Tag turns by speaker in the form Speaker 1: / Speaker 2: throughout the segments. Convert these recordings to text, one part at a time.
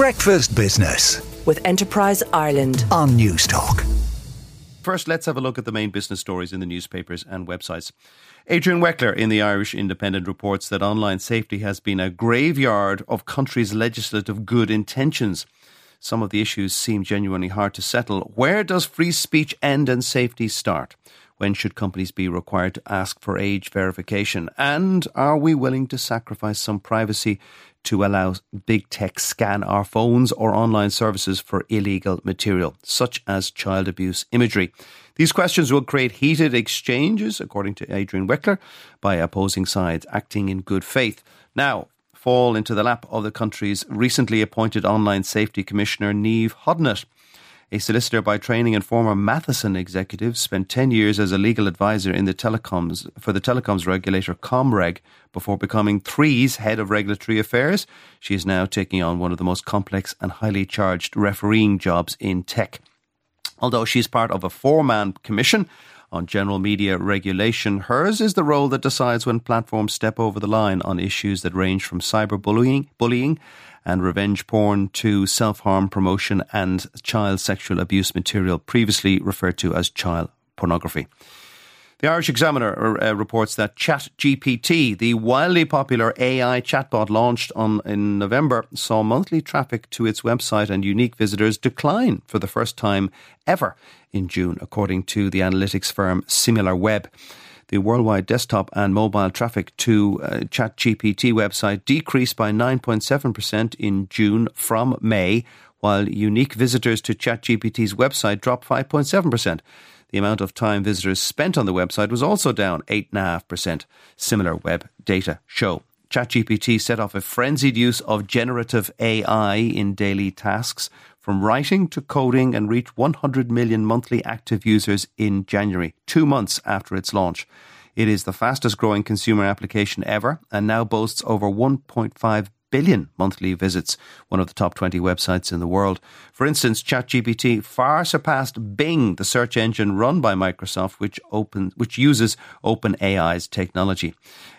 Speaker 1: Breakfast Business
Speaker 2: with Enterprise Ireland
Speaker 1: on Newstalk.
Speaker 3: First, let's have a look at the main business stories in the newspapers and websites. Adrian Weckler in the Irish Independent reports that online safety has been a graveyard of countries' legislative good intentions. Some of the issues seem genuinely hard to settle. Where does free speech end and safety start? When should companies be required to ask for age verification? And are we willing to sacrifice some privacy to allow big tech scan our phones or online services for illegal material, such as child abuse imagery? These questions will create heated exchanges, according to Adrian Weckler, by opposing sides acting in good faith. Now, fall into the lap of the country's recently appointed Online Safety Commissioner, Niamh Hodnett. A solicitor by training and former Matheson executive, spent 10 years as a legal advisor in the telecoms for the telecoms regulator Comreg before becoming Three's head of regulatory affairs. She is now taking on one of the most complex and highly charged refereeing jobs in tech. Although she's part of a four man commission on general media regulation, hers is the role that decides when platforms step over the line on issues that range from cyberbullying bullying and revenge porn to self harm promotion and child sexual abuse material previously referred to as child pornography. The Irish Examiner uh, reports that ChatGPT, the wildly popular AI chatbot launched on in November, saw monthly traffic to its website and unique visitors decline for the first time ever in June, according to the analytics firm SimilarWeb the worldwide desktop and mobile traffic to uh, ChatGPT website decreased by 9.7% in June from May, while unique visitors to ChatGPT's website dropped 5.7%. The amount of time visitors spent on the website was also down 8.5%. SimilarWeb data show. ChatGPT set off a frenzied use of generative AI in daily tasks, from writing to coding and reached 100 million monthly active users in January, two months after its launch. It is the fastest growing consumer application ever and now boasts over 1.5 billion monthly visits, one of the top 20 websites in the world. For instance, ChatGPT far surpassed Bing, the search engine run by Microsoft, which open, which uses OpenAI's technology.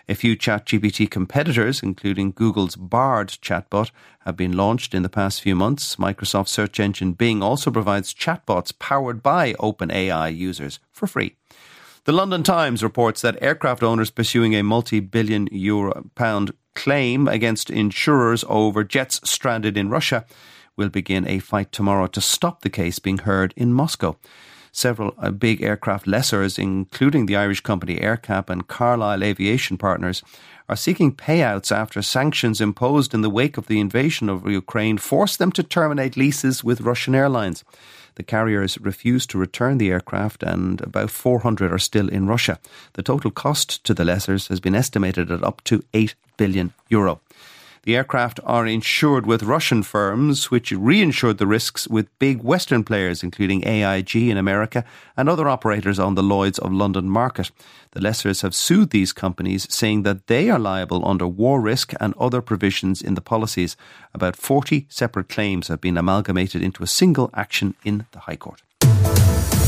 Speaker 3: A few ChatGPT competitors, including Google's Bard chatbot, have been launched in the past few months. Microsoft search engine Bing also provides chatbots powered by OpenAI users for free. The London Times reports that aircraft owners pursuing a multi billion euro pound claim against insurers over jets stranded in Russia will begin a fight tomorrow to stop the case being heard in Moscow. Several uh, big aircraft lessors, including the Irish company AerCap and Carlyle Aviation Partners, are seeking payouts after sanctions imposed in the wake of the invasion of Ukraine forced them to terminate leases with Russian airlines. The carriers refused to return the aircraft, and about 400 are still in Russia. The total cost to the lessors has been estimated at up to 8 billion euro. The aircraft are insured with Russian firms, which reinsured the risks with big Western players, including AIG in America and other operators on the Lloyd's of London market. The lessors have sued these companies, saying that they are liable under war risk and other provisions in the policies. About 40 separate claims have been amalgamated into a single action in the High Court.